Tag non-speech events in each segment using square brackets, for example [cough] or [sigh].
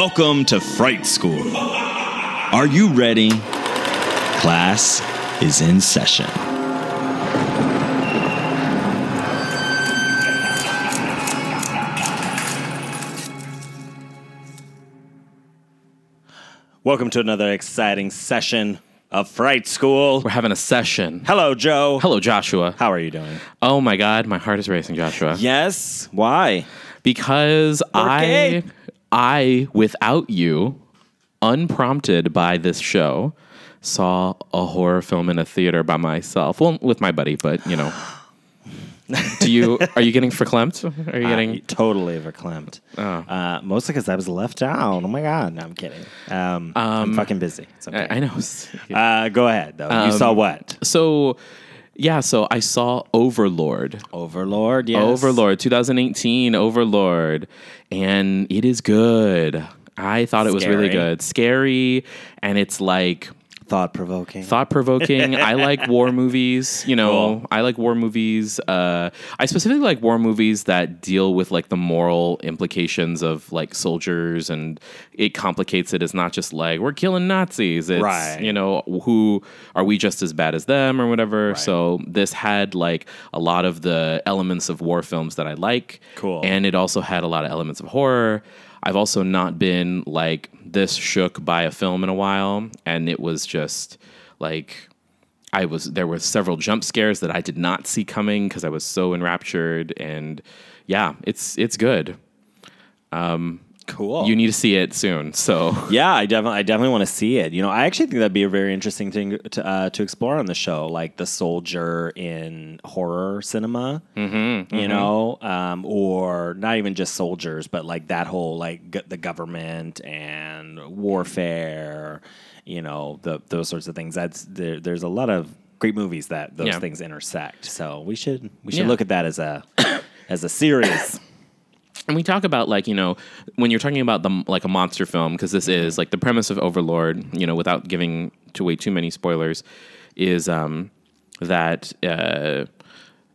Welcome to Fright School. Are you ready? Class is in session. Welcome to another exciting session of Fright School. We're having a session. Hello, Joe. Hello, Joshua. How are you doing? Oh my God, my heart is racing, Joshua. Yes. Why? Because Okay. I, I, without you, unprompted by this show, saw a horror film in a theater by myself. Well, with my buddy, but you know. [laughs] Do you are you getting verklempt? Are you I getting? totally verklempt. Uh, mostly because I was left out. Oh my god! No, I'm kidding. Um, I'm fucking busy. It's okay. I, I know. Uh, go ahead though. you saw what? So, yeah. So I saw Overlord. Overlord. Yes. Overlord 2018 Overlord and it is good. I thought it was really good. Scary and it's like Thought provoking. thought provoking. I like [laughs] war movies, you know. Cool. I like war movies. Uh, I specifically like war movies that deal with like the moral implications of like soldiers and it complicates it. It's not just like we're killing Nazis. It's Right. you know, who are we just as bad as them or whatever. So this had like a lot of the elements of war films that I like. Cool. And it also had a lot of elements of horror. I've also not been like this shook by a film in a while, and it was just like I was there were several jump scares that I did not see coming because I was so enraptured, and yeah, it's it's good. Um, cool. You need to see it soon. So yeah, I definitely, I definitely want to see it. You know, I actually think that'd be a very interesting thing to uh, to explore on the show, like the soldier in horror cinema. Mm-hmm, you know, um, or not even just soldiers, but like that whole like g- the government and warfare. You know, the those sorts of things. That's there, there's a lot of great movies that those Yeah. things intersect. So we should we should Yeah. look at that as a [coughs] as a series. And we talk about like you know when you're talking about the like a monster film because this is like the premise of Overlord. You know, without giving to away too many spoilers, is um, that uh,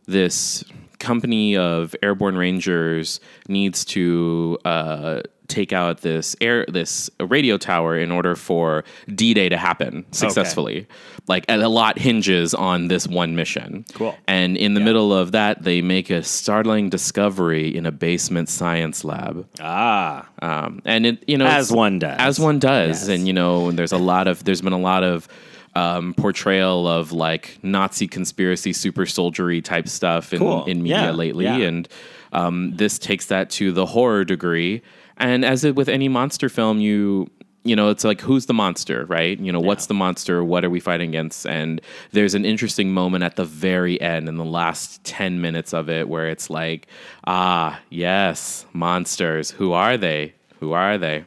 this company of airborne rangers needs to uh, take out this air this radio tower in order for D-Day to happen successfully. Like and a lot hinges on this one mission. Cool. And in the middle of that, they make a startling discovery in a basement science lab. ah, Um, and it, you know, As one does. as one does, Yes. and you know, there's a lot of there's been a lot of um, portrayal of like Nazi conspiracy, super soldiery type stuff in, Cool. in media Yeah, lately, yeah. and um, this takes that to the horror degree. And as it, with any monster film, you you know, it's like who's the monster, right? You know, what's the monster? What are we fighting against? And there's an interesting moment at the very end, in the last ten minutes of it, where it's like, ah, yes, monsters. Who are they? Who are they?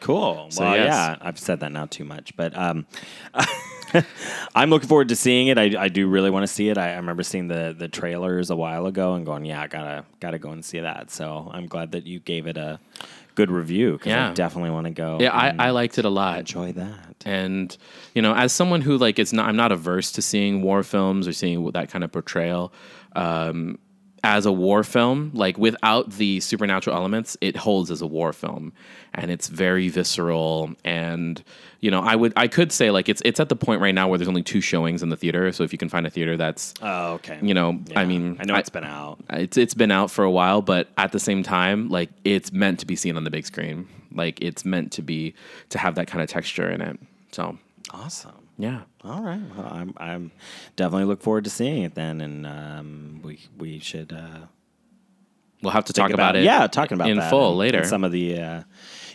Cool. So, well, yes. yeah, I've said that now too much, but um, [laughs] [laughs] I'm looking forward to seeing it. I, I do really want to see it. I, I remember seeing the the trailers a while ago and going, yeah, I gotta gotta go and see that. So I'm glad that you gave it a good review because I definitely want to go. Yeah, I, I liked it a lot. enjoy that. and you know as someone who like it's not i'm not averse to seeing war films or seeing that kind of portrayal um, as a war film like without the supernatural elements it holds as a war film and it's very visceral and you know i would i could say like it's it's at the point right now where there's only two showings in the theater so if you can find a theater that's Oh, okay. you know i mean I know it's been out. it's it's been out for a while, but at the same time, like it's meant to be seen on the big screen. Like it's meant to be to have that kind of texture in it. So Awesome. Yeah, All right. Well, I'm I'm definitely look forward to seeing it then, and um, we we should uh, We'll have to talk about, it. Yeah, talking about in that full and- later. and some of the, uh,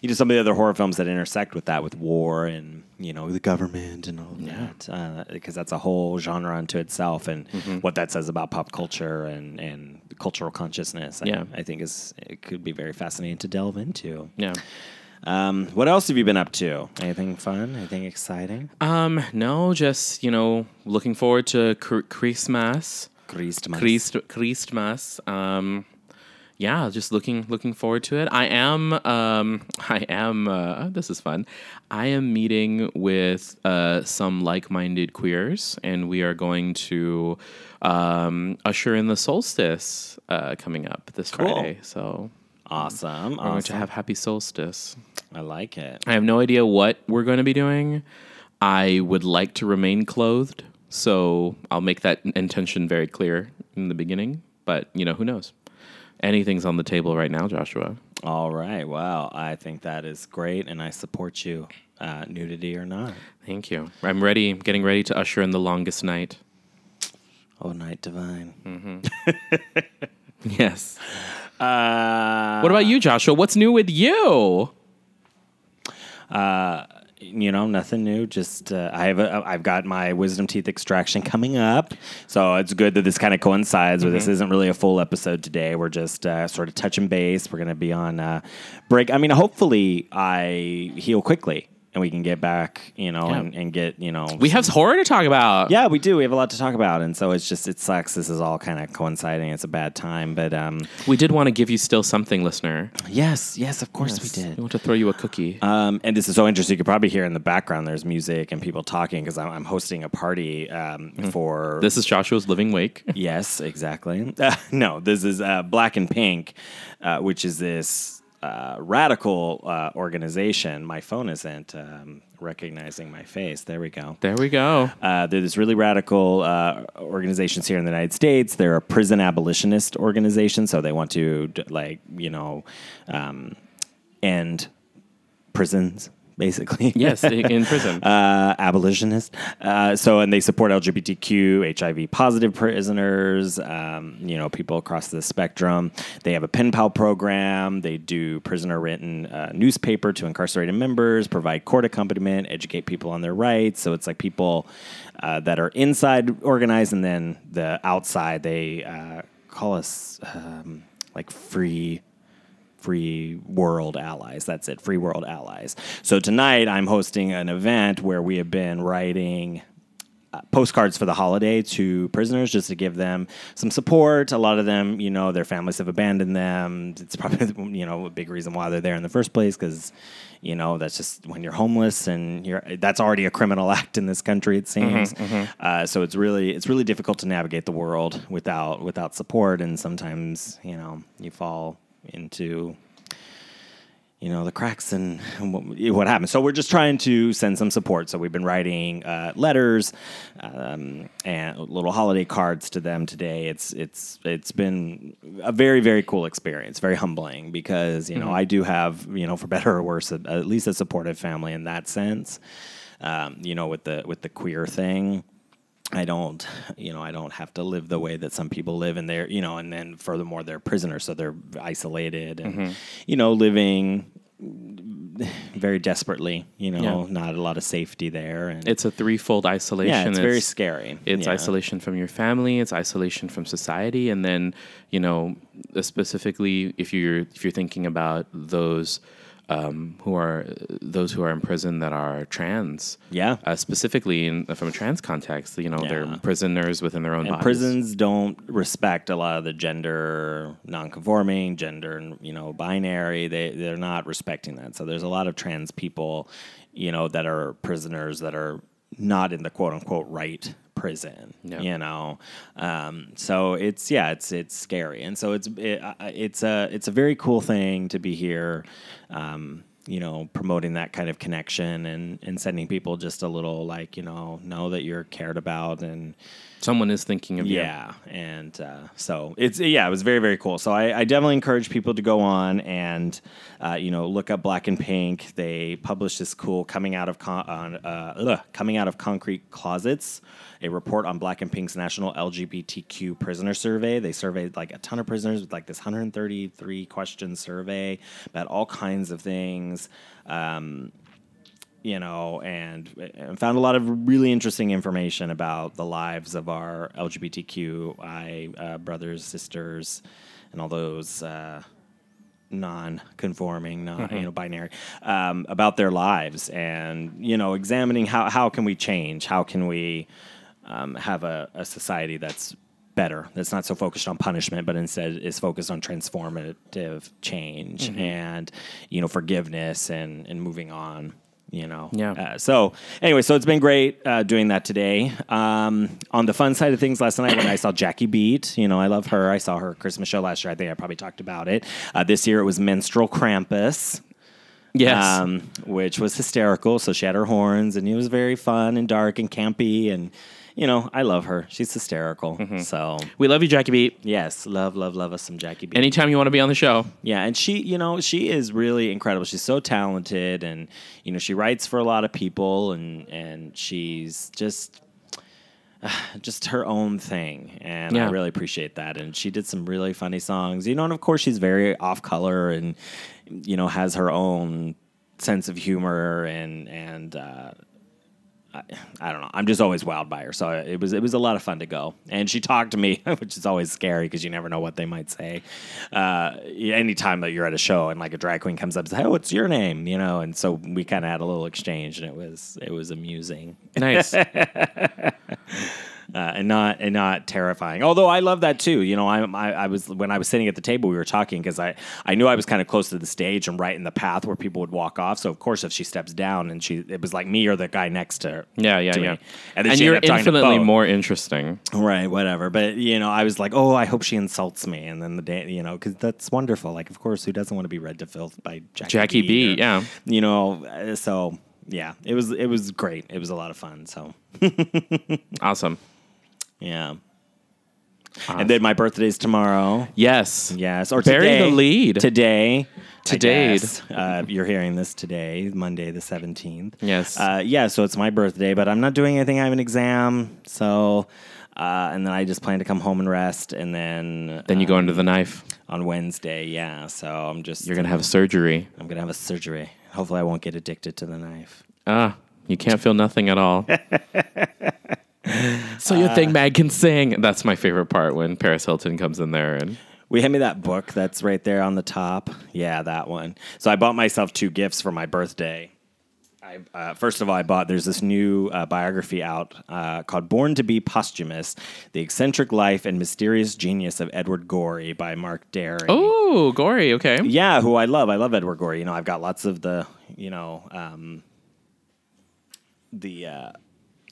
you know, some of the other horror films that intersect with that, with war and you know the government and all of that, because that's a whole genre unto itself, and Mm-hmm. what that says about pop culture and and cultural consciousness. I, Yeah. I think is it could be very fascinating to delve into. yeah. Um, what else have you been up to? Anything fun? Anything exciting? Um, no, just you know, looking forward to cr- Christmas. Christmas. Christ Christmas. Um, yeah, just looking looking forward to it. I am um, [laughs] I am uh, this is fun. I am meeting with uh, some like-minded queers, and we are going to um, usher in the solstice uh, coming up this Cool. Friday. So Awesome. we're going to have happy solstice. I like it. I have no idea what we're going to be doing. I would like to remain clothed, so I'll make that intention very clear in the beginning. But you know, who knows? Anything's on the table right now, Joshua. All right. Well, I think that is great, and I support you, uh, nudity or not. Thank you. I'm ready, getting ready to usher in the longest night. Oh, night divine. [laughs] Yes. Uh, What about you, Joshua? What's new with you? you know, nothing new. Just uh, I have a, I've got my wisdom teeth extraction coming up, so it's good that this kind of coincides. Where this isn't really a full episode today. We're just uh, sort of touching base. We're gonna be on uh, break. I mean, hopefully, I heal quickly and we can get back. You know, Yeah. and, and get you know We have horror to talk about. Yeah, we do. We have a lot to talk about, and so it's just it sucks. This is all kind of coinciding. It's a bad time, but um, We did want to give you still something, listener. yes, yes, of course we We did. We want to throw you a cookie. Um, and this is so interesting. You could probably hear in the background there's music and people talking because I'm, I'm hosting a party um, for this is Joshua's living wake. [laughs] Yes, exactly. Uh, [laughs] no, this is uh, Black and Pink, uh, which is this uh, radical uh, organization. My phone isn't um, recognizing my face. There we go. There we go. Uh, they're this really radical uh, organizations here in the United States. They're a prison abolitionist organization, so they want to d- like you know um, end prisons basically. [laughs] Yes, in prison. [laughs] uh, abolitionist. Uh, so, and they support LGBTQ, HIV positive prisoners, um, you know, people across the spectrum. They have a pen pal program. They do prisoner written uh, newspaper to incarcerated members, provide court accompaniment, educate people on their rights. So it's like people uh, that are inside organized, and then the outside they uh, call us um, like free free world allies. That's it, free world allies. So tonight I'm hosting an event where we have been writing uh, postcards for the holiday to prisoners just to give them some support. A lot of them, you know, their families have abandoned them. It's probably, [laughs] you know, a big reason why they're there in the first place because, you know, that's just when you're homeless and you're that's already a criminal [laughs] act in this country. It seems. Uh, so it's really it's really difficult to navigate the world without without support, and sometimes you know you fall into you know the cracks and what, what happens. So we're just trying to send some support. So we've been writing uh, letters um, and little holiday cards to them today. It's it's it's been a very very cool experience, very humbling because you know I do have you know for better or worse a, at least a supportive family in that sense. Um, you know with the with the queer thing. I don't, you know, I don't have to live the way that some people live, and they're, you know, and then furthermore, they're prisoners, so they're isolated and, mm-hmm. you know, living very desperately, you know, Yeah. not a lot of safety there, and It's a threefold isolation. yeah, it's, very scary. It's Yeah. isolation from your family. It's isolation from society, and then you know specifically if you're if you're thinking about those um, who are those who are in prison that are trans. Yeah. Uh, specifically in, from a trans context, you know, Yeah. they're prisoners within their own And bodies. prisons don't respect a lot of the gender nonconforming, gender you know binary. They they're not respecting that. So there's a lot of trans people, you know, that are prisoners that are not in the quote unquote right prison. Yeah. You know, um, so it's yeah, it's it's scary, and so it's it, it's a it's a very cool thing to be here. Um, you know, promoting that kind of connection and, and sending people just a little like, you know, know that you're cared about and Someone is thinking of you. yeah. And uh, so it's, yeah, it was very, very cool. So I, I definitely encourage people to go on and, uh, you know, look up Black and Pink. They published this cool coming out of, con- on, uh, ugh, coming out of concrete closets, a report on Black and Pink's national LGBTQ prisoner survey. They surveyed like a ton of prisoners with like this 133 question survey about all kinds of things. Um, you know, and, and found a lot of really interesting information about the lives of our LGBTQI uh, brothers, sisters, and all those uh, non-conforming, non you know, binary, um, about their lives, and you know, examining how how can we change, how can we um, have a, a society that's better that's not so focused on punishment but instead is focused on transformative change and you know forgiveness and and moving on you know Yeah. uh, so anyway so it's been great uh, doing that today um, on the fun side of things last night when i saw [coughs] jackie beat you know i love her i saw her christmas show last year i think i probably talked about it uh, this year it was minstrel krampus Yes. um, which was hysterical. So she had her horns, and it was very fun and dark and campy. And you know, I love her. She's hysterical. So we love you, Jackie Beat. yes, love, love, love us some Jackie B. Anytime you want to be on the show. yeah, and she, you know, she is really incredible. She's so talented, and you know, she writes for a lot of people, and and she's just. [sighs] Just her own thing, and I really appreciate that. And she did some really funny songs, you know. And of course, she's very off color, and you know, has her own sense of humor, and and uh, I, I don't know. I'm just always wowed by her. So it was it was a lot of fun to go. And she talked to me, [laughs] which is always scary because you never know what they might say. Uh, anytime that you're at a show and like a drag queen comes up and says, "Hey, what's your name?" You know, and so we kind of had a little exchange, and it was it was amusing Nice. [laughs] [laughs] uh, and not and not terrifying. Although I love that too. You know, I, I I was when I was sitting at the table, we were talking because I I knew I was kind of close to the stage and right in the path where people would walk off. So of course, if she steps down and she, it was like me or the guy next to her. yeah, yeah, yeah. me. And then And you're ended up talking to infinitely more interesting. Right, whatever. But you know, I was like, oh, I hope she insults me, and then the day, you know, because that's wonderful. Like, of course, who doesn't want to be read to filth by Jackie, Jackie B, or- yeah. You know, uh, so yeah, it was it was great. It was a lot of fun. So [laughs] Awesome. Yeah. And then my birthday's tomorrow. Yes. Yes, or Bury today. the lead. today. Today. Uh, you're hearing this today, Monday the seventeenth. Yes. Uh, yeah, so it's my birthday, but I'm not doing anything. I have an exam, so uh, and then I just plan to come home and rest, and then Then you uh, go into the knife. on Wednesday. Yeah, so I'm just You're gonna have a surgery. I'm gonna have a surgery. Hopefully, I won't get addicted to the knife. Ah, you can't feel nothing at all. [laughs] so your think mag can sing. That's my favorite part when Paris Hilton comes in there and We hand me that book that's right there on the top. Yeah, that one. So I bought myself two gifts for my birthday. I, uh, first of all, I bought there's this new uh, biography out uh, called "Born to Be Posthumous: The Eccentric Life and Mysterious Genius of Edward Gorey" by Mark Dery. Oh, Gorey, okay. yeah, who I love. I love Edward Gorey. You know, I've got lots of the, you know, um, the uh,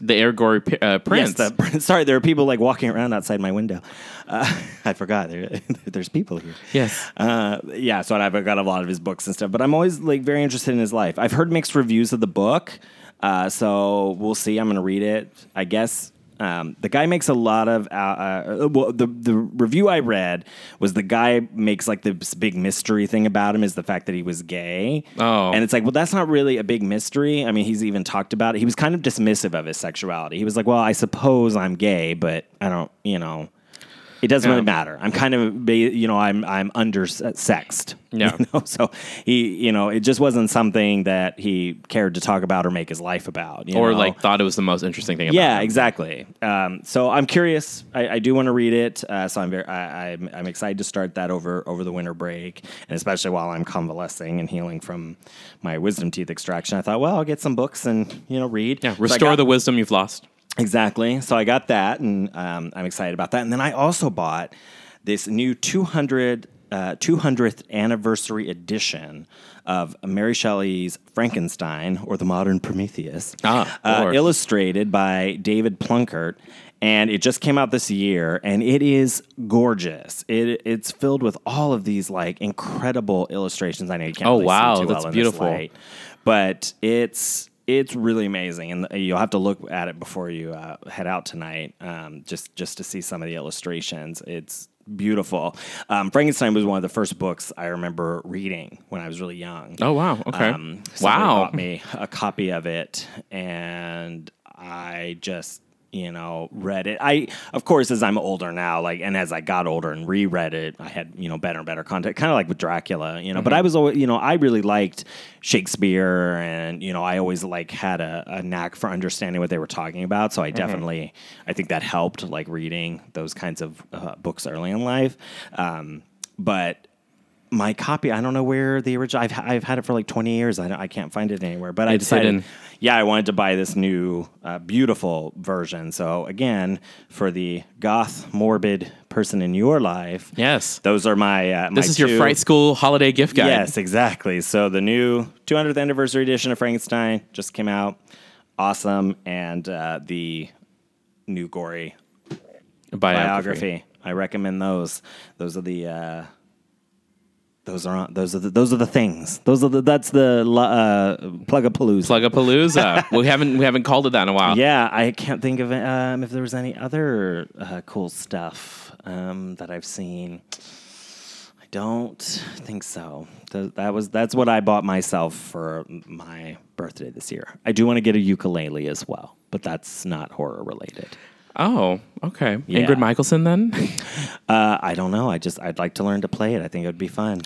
The air gory pi- uh, prince. Yes, the, [laughs] sorry, there are people like walking around outside my window. Uh, [laughs] I forgot. There, [laughs] there's people here. Yes. Uh, yeah, so I've got a lot of his books and stuff, but I'm always like very interested in his life. I've heard mixed reviews of the book, uh, so we'll see. I'm going to read it. I guess um, the guy makes a lot of. Uh, uh, well, the the review I read was the guy makes like this big mystery thing about him is the fact that he was gay. Oh. and it's like, well, that's not really a big mystery. I mean, he's even talked about it. He was kind of dismissive of his sexuality. He was like, well, I suppose I'm gay, but I don't, you know. It doesn't really matter. I'm kind of, you know, I'm I'm undersexed. [laughs] Yeah. You know? So he, you know, it just wasn't something that he cared to talk about or make his life about. you or know? like thought it was the most interesting thing about yeah, him. exactly. Um, so I'm curious. I, I do want to read it. Uh, so I'm very, I, I'm, I'm excited to start that over over the winter break, and especially while I'm convalescing and healing from my wisdom teeth extraction. I thought, well, I'll get some books and you know read. Yeah, So restore got- the wisdom you've lost. Exactly. So I got that, and um, I'm excited about that. And then I also bought this new 200 uh, 200th anniversary edition of Mary Shelley's Frankenstein or the Modern Prometheus, Ah, uh, illustrated by David Plunkert. And it just came out this year, and it is gorgeous. It, it's filled with all of these like incredible illustrations. I know you can't. Oh, really wow, that's well beautiful. light, but it's it's really amazing, and you'll have to look at it before you uh, head out tonight, um, just just to see some of the illustrations. It's beautiful. Um, Frankenstein was one of the first books I remember reading when I was really young. Oh wow. Okay. Um, wow. bought me a copy of it, and I just you know read it. I of course as I'm older now, like and as I got older and reread it, I had you know better and better content, kind of like with Dracula, you know. Mm-hmm. But I was always you know I really liked Shakespeare, and you know I always like had a, a knack for understanding what they were talking about. So I definitely I think that helped like reading those kinds of uh, books early in life. Um, but my copy, I don't know where the original. I've, I've had it for like 20 years. I, don't, I can't find it anywhere. But I It's decided, hidden. yeah, I wanted to buy this new, uh, beautiful version. So again, for the goth, morbid person in your life, Yes. those are my. Uh, This my is your Fright School holiday gift guide. Yes, exactly. So the new 200th anniversary edition of Frankenstein just came out. Awesome, and uh, the new Gorey Biography. biography. I recommend those. Those are the. Those are on, those are the, those are the things. Those are the that's the uh, plugapalooza. Plugapalooza. [laughs] we haven't we haven't called it that in a while. Yeah, I can't think of um, if there was any other uh, cool stuff um, that I've seen. I don't think so. Th- that was that's what I bought myself for my birthday this year. I do want to get a ukulele as well, but that's not horror related. Oh, okay. Yeah. Ingrid Michaelson then? [laughs] Uh, I don't know. I just I'd like to learn to play it. I think it would be fun.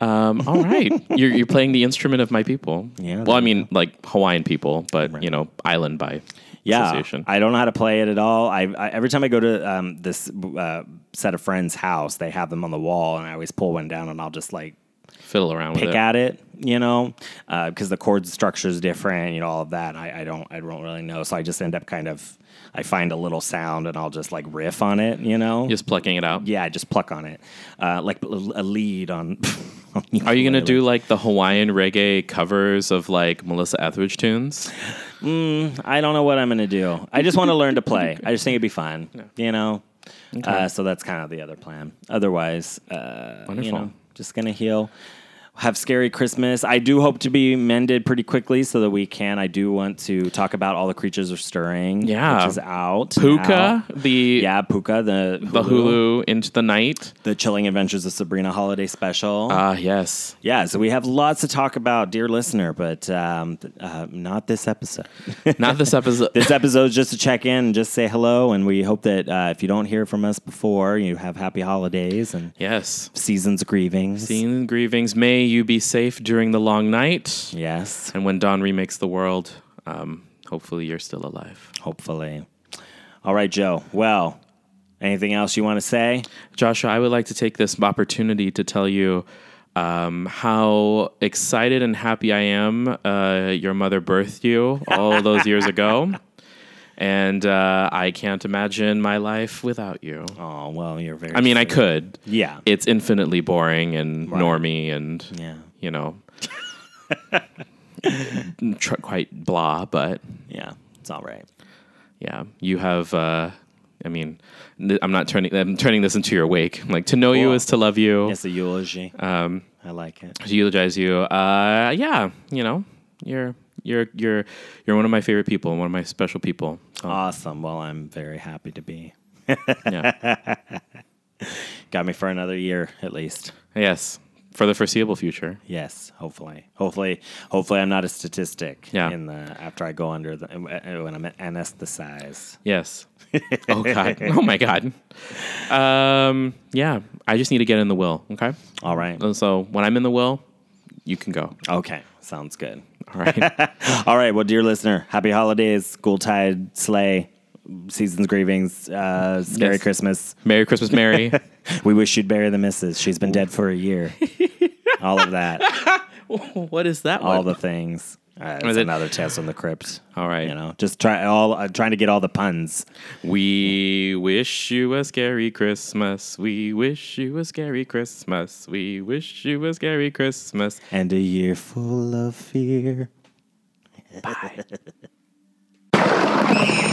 Um, all right. [laughs] you're you're playing the instrument of my people. Yeah, Well, I mean like Hawaiian people, but you know, island by Yeah, association. I don't know how to play it at all. I, I every time I go to um, this uh, set of friends' house, they have them on the wall, and I always pull one down, and I'll just like Fiddle around with pick it. at it, you know, because the chord structure is different, you know, all of that. I, I don't, I don't really know, so I just end up kind of, I find a little sound, and I'll just like riff on it, you know. Just plucking it out. yeah, I just pluck on it, uh, like a lead on. [laughs] on Are you gonna do like the Hawaiian reggae covers of like Melissa Etheridge tunes? I don't know what I'm gonna do. I just want to learn to play. [laughs] I just think it'd be fun, you know. Uh, so that's kind of the other plan. Otherwise, uh, you know, just gonna heal. Have scary Christmas. I do hope to be mended pretty quickly so that we can. I do want to talk about all the creatures are stirring. Yeah. which is out. Pooka, now. the Yeah, Pooka, the the Hulu into the night. the Chilling Adventures of Sabrina holiday special. Ah, yes. yeah, so we have lots to talk about, dear listener, but um, uh, not this episode. [laughs] Not this episode. [laughs] this episode is just to check in and just say hello. And we hope that uh, if you don't hear from us before, you have happy holidays and yes. seasons grievings. seasons grievings. May you be safe during the long night. Yes, And when dawn remakes the world, um, hopefully you're still alive. hopefully. All right, Joe. Well, anything else you want to say? Joshua, I would like to take this opportunity to tell you um, how excited and happy I am. Uh, your mother birthed you all those years ago. [laughs] And uh, I can't imagine my life without you. Oh, well, you're very. I mean, I could. Yeah. It's infinitely boring and normy and, Yeah. you know, [laughs] tr- quite blah, but Yeah. It's all right. yeah, you have. Uh, I mean, I'm not turning. I'm turning this into your wake. Like to know you is to love you. It's a eulogy. Um, I like it. to eulogize you. Uh, yeah, you know, you're you're you're you're one of my favorite people, one of my special people. So, Awesome. Well, I'm very happy to be. yeah. [laughs] Got me for another year at least. yes, for the foreseeable future. Yes, hopefully, hopefully, hopefully, I'm not a statistic. Yeah. In the after I go under the uh, when I'm anesthetized. Yes. oh God. [laughs] Oh my God. Um, yeah, I just need to get in the will. Okay. All right. And so when I'm in the will, you can go. Okay. Sounds good. [laughs] All right. [laughs] All right. Well, dear listener, happy holidays, school tide, sleigh, seasons grievings, uh, scary Yes. Christmas. Merry Christmas, Mary. [laughs] We wish you'd bury the missus. She's been dead for a year. all of that. what is that? All one? the things. Uh, it's another Tales from the Crypt. All right. You know, just try all uh, trying to get all the puns. We wish you a scary Christmas. We wish you a scary Christmas. We wish you a scary Christmas. And a year full of fear. [laughs]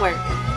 Network.